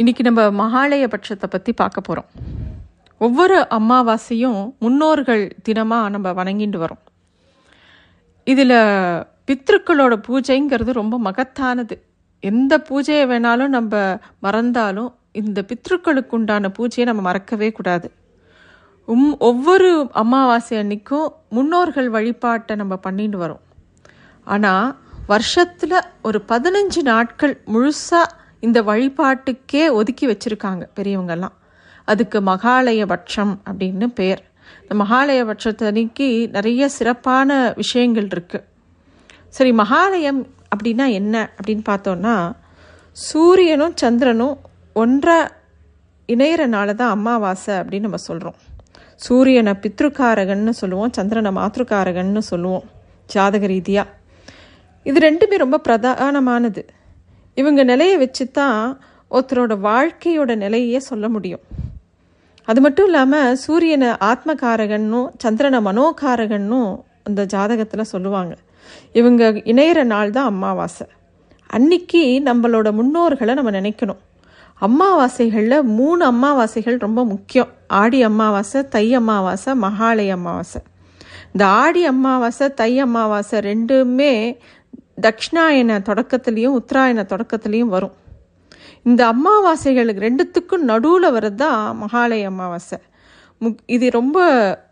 இன்னைக்கு நம்ம மகாலய பட்சத்தை பற்றி பார்க்க போகிறோம் ஒவ்வொரு அமாவாசையும் முன்னோர்கள் தினமாக நம்ம வணங்கிட்டு வரோம். இதில் பித்ருக்களோட பூஜைங்கிறது ரொம்ப மகத்தானது. எந்த பூஜையை வேணாலும் நம்ம மறந்தாலும் இந்த பித்ருக்களுக்கு உண்டான பூஜையை நம்ம மறக்கவே கூடாது. உம் ஒவ்வொரு அமாவாசை அன்னைக்கும் முன்னோர்கள் வழிபாட்டை நம்ம பண்ணிட்டு வரோம். ஆனால் வருஷத்தில் ஒரு பதினஞ்சு நாட்கள் முழுசாக இந்த வழிபாட்டுக்கே ஒதுக்கி வச்சுருக்காங்க பெரியவங்கெல்லாம். அதுக்கு மகாலய பட்சம் அப்படின்னு பேர். இந்த மகாலய பட்சத்தன்னைக்கு நிறைய சிறப்பான விஷயங்கள் இருக்குது சரி மகாலயம் அப்படின்னா என்ன அப்படின்னு பார்த்தோன்னா சூரியனும் சந்திரனும் ஒன்றை இணையிறனால தான் அமாவாசை அப்படின்னு நம்ம சொல்கிறோம் சூரியனை பித்ருக்காரகன்னு சொல்லுவோம் சந்திரனை மாத்ருக்காரகன்னு சொல்லுவோம் ஜாதக ரீதியாக இது ரெண்டுமே ரொம்ப பிரதானமானது. இவங்க நிலையை வச்சு தான் ஒருத்தரோட வாழ்க்கையோட நிலையே சொல்ல முடியும். அது மட்டும் இல்லாமல் சூரியனை ஆத்மகாரகன்னும் சந்திரனை மனோகாரகன்னும் அந்த ஜாதகத்தில் சொல்லுவாங்க. இவங்க இணையிற நாள் தான் அமாவாசை அன்னைக்கு நம்மளோட முன்னோர்களை நம்ம நினைக்கணும். அமாவாசைகளில் மூணு அமாவாசைகள் ரொம்ப முக்கியம். ஆடி அமாவாசை தை அம்மாவாசை மகாலய அமாவாசை இந்த ஆடி அமாவாசை தை அமாவாசை ரெண்டுமே தக்ஷிணாயன தொடக்கத்துலேயும் உத்தராயண தொடக்கத்துலேயும் வரும். இந்த அமாவாசைகளுக்கு ரெண்டுத்துக்கும் நடுவில் வர்றது தான் மகாலய அமாவாசை முக் இது ரொம்ப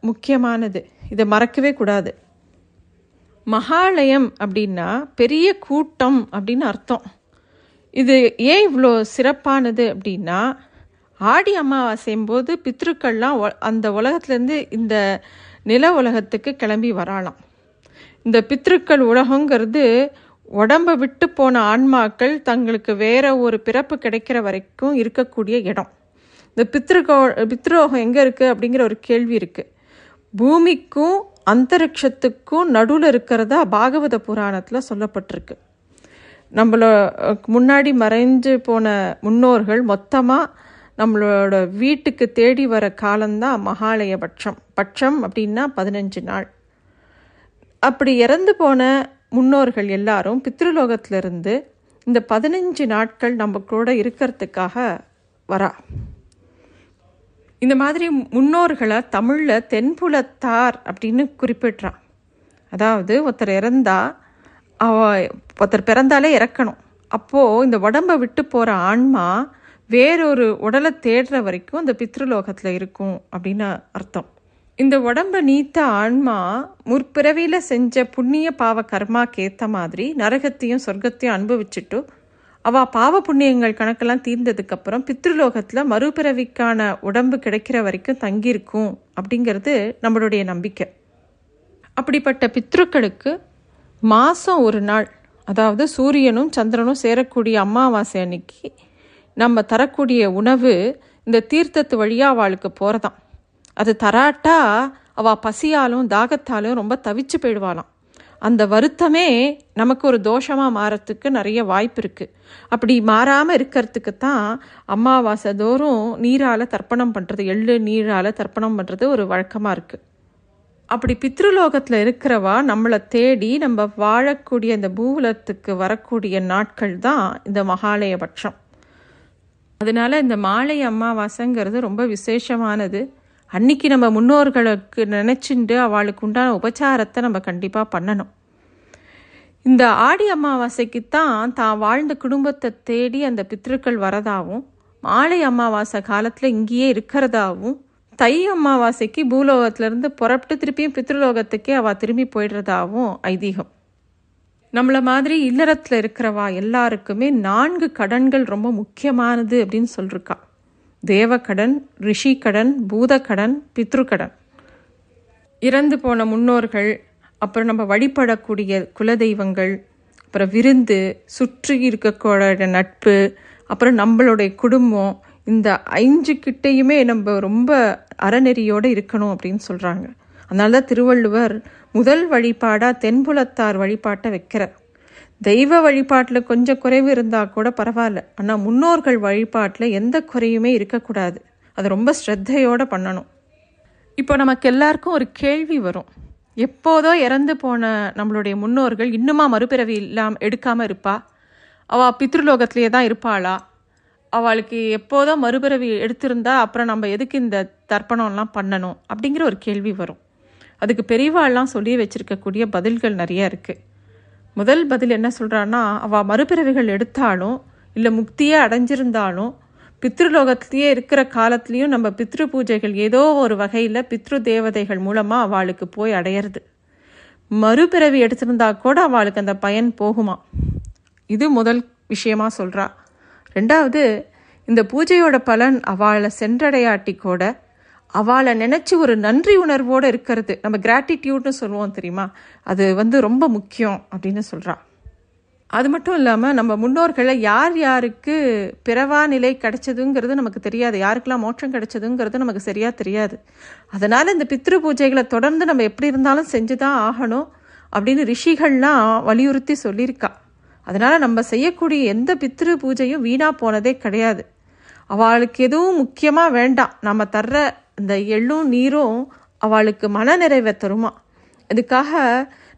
முக்கியமானது. இதை மறக்கவே கூடாது. மகாலயம் அப்படின்னா பெரிய கூட்டம் அப்படின்னு அர்த்தம். இது ஏன் இவ்வளோ சிறப்பானது அப்படின்னா ஆடி அமாவாசையும் போது பித்ருக்கள்லாம் அந்த உலகத்துலேருந்து இந்த நில உலகத்துக்கு கிளம்பி வரலாம் இந்த பித்ருக்கள் உலகங்கிறது உடம்பை விட்டு போன ஆன்மாக்கள் தங்களுக்கு வேற ஒரு பிறப்பு கிடைக்கிற வரைக்கும் இருக்கக்கூடிய இடம். இந்த பித்ருகோ பித்ரோகம் எங்கே இருக்குது அப்படிங்கிற ஒரு கேள்வி இருக்குது பூமிக்கும் அந்தரிக்ஷத்துக்கும் நடுவில் இருக்கிறதா பாகவத புராணத்தில் சொல்லப்பட்டிருக்கு. நம்மளோ முன்னாடி மறைஞ்சு போன முன்னோர்கள் மொத்தமாக நம்மளோட வீட்டுக்கு தேடி வர காலம்தான் மகாலய பட்சம் பட்சம் அப்படின்னா பதினஞ்சு நாள். அப்படி இறந்து போன முன்னோர்கள் எல்லாரும் பித்ருலோகத்திலிருந்து இந்த பதினஞ்சு நாட்கள் நம்ம கூட இருக்கிறதுக்காக வரா. இந்த மாதிரி முன்னோர்களை தமிழில் தென்புலத்தார் அப்படின்னு குறிப்பிட்றான். அதாவது ஒருத்தர் இறந்தா அவ ஒருத்தர் பிறந்தாலே இறக்கணும். அப்போது இந்த உடம்பை விட்டு போகிற ஆன்மா வேறொரு உடலை தேடுற வரைக்கும் அந்த பித்ருலோகத்தில் இருக்கும் அப்படின்னு அர்த்தம். இந்த உடம்ப நீத்த ஆன்மா முற்பிறவியில் செஞ்ச புண்ணிய பாவ கர்மாக்கு ஏற்ற மாதிரி நரகத்தையும் சொர்க்கத்தையும் அனுபவிச்சுட்டு அவள் பாவ புண்ணியங்கள் கணக்கெல்லாம் தீர்ந்ததுக்கப்புறம் பித்ருலோகத்தில் மறுபிறவிக்கான உடம்பு கிடைக்கிற வரைக்கும் தங்கியிருக்கும் அப்படிங்கிறது நம்மளுடைய நம்பிக்கை. அப்படிப்பட்ட பித்ருக்களுக்கு மாதம் ஒரு நாள் அதாவது சூரியனும் சந்திரனும் சேரக்கூடிய அமாவாசை அன்னைக்கு நம்ம தரக்கூடிய உணவு இந்த தீர்த்தத்து வழியாக அவளுக்கு போகிறதான் அது தராட்டா அவள் பசியாலும் தாகத்தாலும் ரொம்ப தவிச்சு போயிடுவாளாம். அந்த வருத்தமே நமக்கு ஒரு தோஷமாக மாறத்துக்கு நிறைய வாய்ப்பு இருக்குது அப்படி மாறாமல் இருக்கிறதுக்கு தான் அமாவாசை தோறும் நீரால் தர்ப்பணம் பண்ணுறது எள்ளு நீரால் தர்ப்பணம் பண்ணுறது ஒரு வழக்கமாக இருக்குது அப்படி பித்ருலோகத்தில் இருக்கிறவா நம்மளை தேடி நம்ம வாழக்கூடிய இந்த பூவுலத்துக்கு வரக்கூடிய நாட்கள் தான் இந்த மகாலய பட்சம் அதனால இந்த மாலை அமாவாசைங்கிறது ரொம்ப விசேஷமானது. அன்னைக்கு நம்ம முன்னோர்களுக்கு நினச்சிண்டு அவளுக்கு உண்டான உபச்சாரத்தை நம்ம கண்டிப்பாக பண்ணணும். இந்த ஆடி அமாவாசைக்கு தான் தான் வாழ்ந்த குடும்பத்தை தேடி அந்த பித்ருக்கள் வரதாகவும் மாலை அமாவாசை காலத்தில் இங்கேயே இருக்கிறதாவும் தை அமாவாசைக்கு பூலோகத்திலேருந்து புறப்பட்டு திருப்பியும் பித்ருலோகத்துக்கே அவள் திரும்பி போயிடுறதாவும் ஐதீகம். நம்மளை மாதிரி இல்லறத்தில் இருக்கிறவா எல்லாருக்குமே நான்கு கடன்கள் ரொம்ப முக்கியமானது அப்படின்னு சொல்லிருக்கா. தேவக்கடன் ரிஷிக்கடன் பூதக்கடன் பித்ருக்கடன் இறந்து போன முன்னோர்கள் அப்புறம் நம்ம வழிபடக்கூடிய குலதெய்வங்கள் அப்புறம் விருந்து சுற்றி இருக்கக்கூடிய நட்பு அப்புறம் நம்மளுடைய குடும்பம் இந்த ஐந்து கிட்டையுமே நம்ம ரொம்ப அறநெறியோடு இருக்கணும் அப்படின்னு சொல்கிறாங்க அதனால தான் திருவள்ளுவர் முதல் வழிபாடாக தென்புலத்தார் வழிபாட்டை வைக்கிறார். தெய்வ வழிபாட்டில் கொஞ்சம் குறைவு இருந்தால் கூட பரவாயில்ல. ஆனால் முன்னோர்கள் வழிபாட்டில் எந்த குறையுமே இருக்கக்கூடாது. அது ரொம்ப ஸ்ரத்தையோடு பண்ணணும். இப்போ நமக்கு எல்லாருக்கும் ஒரு கேள்வி வரும். எப்போதோ இறந்து போன நம்மளுடைய முன்னோர்கள் இன்னுமா மறுபிறவி இல்லாமல் எடுக்காமல் இருப்பா? அவள் பித்ருலோகத்திலே தான் இருப்பாளா? அவளுக்கு எப்போதோ மறுபிறவி எடுத்திருந்தா அப்புறம் நம்ம எதுக்கு இந்த தர்ப்பணம்லாம் பண்ணணும்? அப்படிங்கிற ஒரு கேள்வி வரும். அதுக்கு பெரியவாள்லாம் சொல்லி வச்சிருக்கக்கூடிய பதில்கள் நிறைய இருக்குது முதல் பதில் என்ன சொல்கிறான்னா அவள் மறுபிறவிகள் எடுத்தாலும் இல்லை முக்தியே அடைஞ்சிருந்தாலும் பித்ருலோகத்திலேயே இருக்கிற காலத்துலேயும் நம்ம பித்ரு பூஜைகள் ஏதோ ஒரு வகையில் பித்ரு தேவதைகள் மூலமாக அவளுக்கு போய் அடையிறது. மறுபிறவி எடுத்திருந்தா கூட அவளுக்கு அந்த பயன் போகுமா? இது முதல் விஷயமா சொல்கிறா ரெண்டாவது இந்த பூஜையோட பலன் அவளை சென்றடையாட்டி கூட அவளை நினச்சி ஒரு நன்றி உணர்வோடு இருக்கிறது. நம்ம கிராட்டிடியூட்னு சொல்லுவோம் தெரியுமா? அது வந்து ரொம்ப முக்கியம் அப்படின்னு சொல்கிறா அது மட்டும் இல்லாமல் நம்ம முன்னோர்களை யார் யாருக்கு பிறவா நிலை கிடைச்சதுங்கிறது நமக்கு தெரியாது. யாருக்கெல்லாம் மோட்சம் கிடைச்சதுங்கிறது நமக்கு சரியாக தெரியாது. அதனால் இந்த பித்ரு பூஜைகளை தொடர்ந்து நம்ம எப்படி இருந்தாலும் செஞ்சு தான் ஆகணும் அப்படின்னு ரிஷிகள்லாம் வலியுறுத்தி சொல்லியிருக்கா. அதனால் நம்ம செய்யக்கூடிய எந்த பித்ரு பூஜையும் வீணாக போனதே கிடையாது. அவளுக்கு எதுவும் முக்கியமாக வேண்டாம். நம்ம தர்ற அந்த எள்ளும் நீரும் அவளுக்கு மன நிறைவை தருமா? இதுக்காக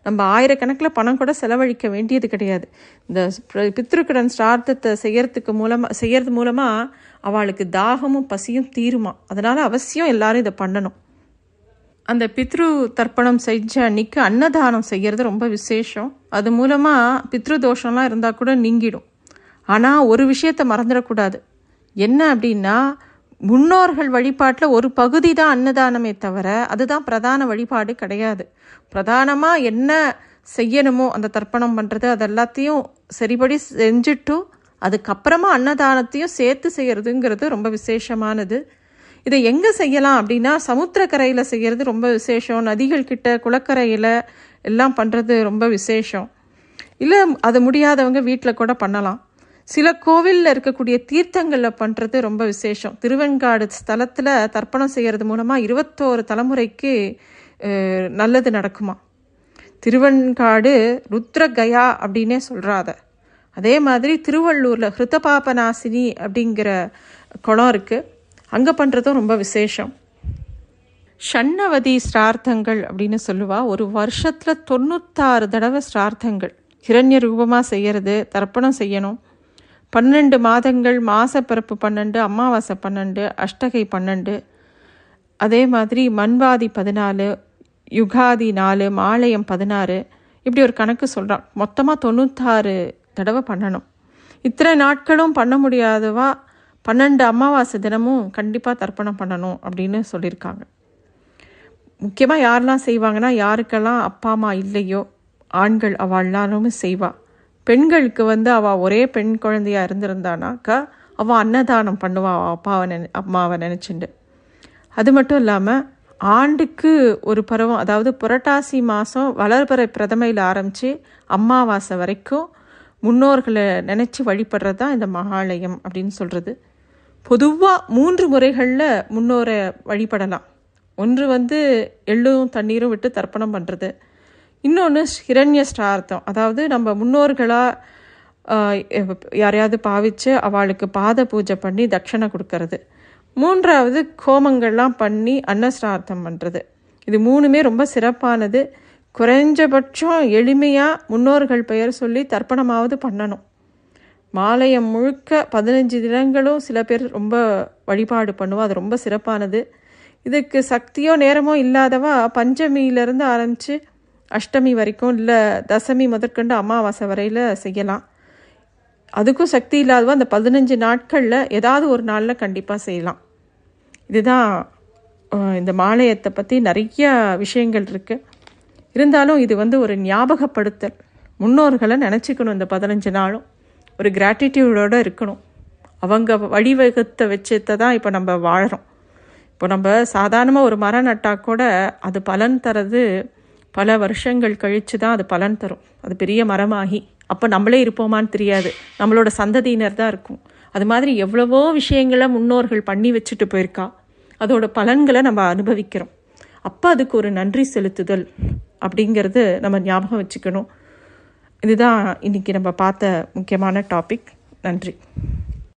நம்ம ஆயிரக்கணக்கில் பணம் கூட செலவழிக்க வேண்டியது கிடையாது. இந்த பித்ருக்கடன் ஸ்ரார்த்தத்தை செய்யறதுக்கு மூலமாக செய்யறது மூலமாக அவளுக்கு தாகமும் பசியும் தீருமா? அதனால் அவசியம் எல்லாரும் இதை பண்ணணும். அந்த பித்ரு தர்ப்பணம் செஞ்ச அன்னைக்கு அன்னதானம் செய்கிறது ரொம்ப விசேஷம். அது மூலமாக பித்ரு தோஷம்லாம் இருந்தால் கூட நீங்கிடும். ஆனால் ஒரு விஷயத்தை மறந்துடக்கூடாது. என்ன அப்படின்னா முன்னோர்கள் வழிபாட்டில் ஒரு பகுதி தான் அன்னதானமே தவிர அதுதான் பிரதான வழிபாடு கிடையாது. பிரதானமாக என்ன செய்யணுமோ அந்த தர்ப்பணம் பண்ணுறது அது எல்லாத்தையும் சரிபடி செஞ்சுட்டும் அதுக்கப்புறமா அன்னதானத்தையும் சேர்த்து செய்கிறதுங்கிறது ரொம்ப விசேஷமானது. இதை எங்கே செய்யலாம் அப்படின்னா சமுத்திரக்கரையில் செய்கிறது ரொம்ப விசேஷம். நதிகள் கிட்ட குளக்கரையில் எல்லாம் பண்ணுறது ரொம்ப விசேஷம். இல்லை அது முடியாதவங்க வீட்டில் கூட பண்ணலாம். சில கோவிலில் இருக்கக்கூடிய தீர்த்தங்களில் பண்ணுறது ரொம்ப விசேஷம். திருவெண்காடு ஸ்தலத்தில் தர்ப்பணம் செய்கிறது மூலமாக இருபத்தோரு தலைமுறைக்கு நல்லது நடக்குமா? திருவெண்காடு ருத்ரகயா அப்படின்னே சொல்கிறாத அதே மாதிரி திருவள்ளூரில் ஹிருதபாபநாசினி அப்படிங்கிற குளம் இருக்குது அங்கே பண்ணுறதும் ரொம்ப விசேஷம். ஷண்ணவதி ஸ்ரார்த்தங்கள் அப்படின்னு சொல்லுவா. ஒரு வருஷத்தில் தொண்ணூத்தாறு தடவை ஸ்ரார்த்தங்கள் ஹிரண்ய ரூபமாக செய்கிறது தர்ப்பணம் செய்யணும். பன்னெண்டு மாதங்கள் மாசப்பிறப்பு பன்னெண்டு அமாவாசை பன்னெண்டு அஷ்டகை பன்னெண்டு. அதே மாதிரி மண்வாதி பதினாலு யுகாதி நாலு மாலயம் பதினாறு. இப்படி ஒரு கணக்கு சொல்கிறான் மொத்தமாக தொண்ணூத்தாறு தடவை பண்ணணும். இத்தனை நாட்களும் பண்ண முடியாதவா? பன்னெண்டு அமாவாசை தினமும் கண்டிப்பாக தர்ப்பணம் பண்ணணும் அப்படின்னு சொல்லியிருக்காங்க. முக்கியமாக யாரெல்லாம் செய்வாங்கன்னா யாருக்கெல்லாம் அப்பா அம்மா இல்லையோ ஆண்கள் அவள்லாலும் செய்வாள் பெண்களுக்கு வந்து அவள் ஒரே பெண் குழந்தையாக இருந்திருந்தானாக்கா அவள் அன்னதானம் பண்ணுவாள் அவள் அப்பாவை நினை அம்மாவை நினச்சிண்டு. அது மட்டும் இல்லாமல் ஆண்டுக்கு ஒரு பருவம் அதாவது புரட்டாசி மாதம் வளர்பறை பிரதமையில் ஆரம்பித்து அம்மாவாசை வரைக்கும் முன்னோர்களை நினச்சி வழிபடுறது தான் இந்த மகாலயம் அப்படின்னு சொல்கிறது பொதுவாக மூன்று முறைகளில் முன்னோரை வழிபடலாம். ஒன்று வந்து எள்ளும் தண்ணீரும் விட்டு தர்ப்பணம் பண்ணுறது இன்னொன்று ஹிரண்ய ஸ்டார்த்தம் அதாவது நம்ம முன்னோர்களாக யாரையாவது பாவித்து அவளுக்கு பாத பூஜை பண்ணி தட்சணை கொடுக்கறது. மூன்றாவது கோமங்கள்லாம் பண்ணி அன்னஸ்ரார்த்தம் பண்ணுறது இது மூணுமே ரொம்ப சிறப்பானது. குறைஞ்சபட்சம் எளிமையாக முன்னோர்கள் பெயர் சொல்லி தர்ப்பணமாவது பண்ணணும். மாலயம் முழுக்க பதினஞ்சு தினங்களும் சில பேர் ரொம்ப வழிபாடு பண்ணுவோம் அது ரொம்ப சிறப்பானது. இதுக்கு சக்தியோ நேரமோ இல்லாதவா பஞ்சமியிலேருந்து ஆரம்பித்து அஷ்டமி வரைக்கும் இல்லை தசமி முதற்கொண்டு அமாவாசை வரையில் செய்யலாம். அதுக்கும் சக்தி இல்லாதவா அந்த பதினஞ்சு நாட்களில் ஏதாவது ஒரு நாளில் கண்டிப்பாக செய்யலாம். இதுதான் இந்த மாலயத்தை பற்றி நிறைய விஷயங்கள் இருக்குது இருந்தாலும் இது வந்து ஒரு ஞாபகப்படுத்தல். முன்னோர்களை நினச்சிக்கணும் இந்த பதினஞ்சு நாளும். ஒரு கிராட்டிடியூடோடு இருக்கணும். அவங்க வழிவகுத்தை வச்சத்தை தான் இப்போ நம்ம வாழ்கிறோம் இப்போ நம்ம சாதாரணமாக ஒரு மரம் நட்டால் கூட அது பலன் தரது பல வருஷங்கள் கழித்து தான் அது பலன் தரும். அது பெரிய மரமாகி அப்போ நம்மளே இருப்போமான்னு தெரியாது. நம்மளோட சந்ததியினர் தான் இருக்கும். அது மாதிரி எவ்வளவோ விஷயங்களை முன்னோர்கள் பண்ணி வச்சுட்டு போயிருக்கா. அதோட பலன்களை நம்ம அனுபவிக்கிறோம். அப்போ அதுக்கு ஒரு நன்றி செலுத்துதல் அப்படிங்கிறது நம்ம ஞாபகம் வச்சுக்கணும். இதுதான் இன்றைக்கி நம்ம பார்த்த முக்கியமான டாபிக் நன்றி.